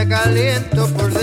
me caliento por